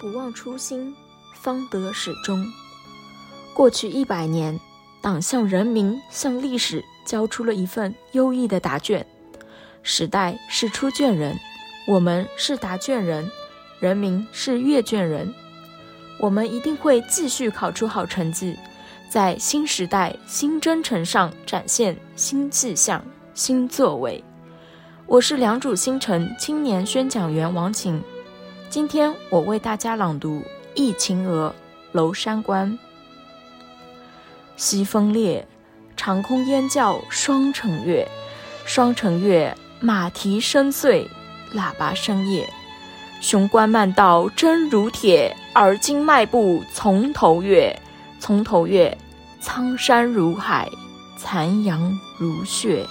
不忘初心，方得始终。过去一百年，党向人民、向历史交出了一份优异的答卷。时代是出卷人，我们是答卷人，人民是阅卷人。我们一定会继续考出好成绩，在新时代新征程上展现新气象、新作为。我是良渚新城青年宣讲员王晴，今天我为大家朗读《忆秦娥·娄山关》。西风烈，长空烟叫双城月，双城月，马蹄声碎，喇叭声夜。雄关漫道真如铁，而今迈步从头越，从头越，苍山如海，残阳如血。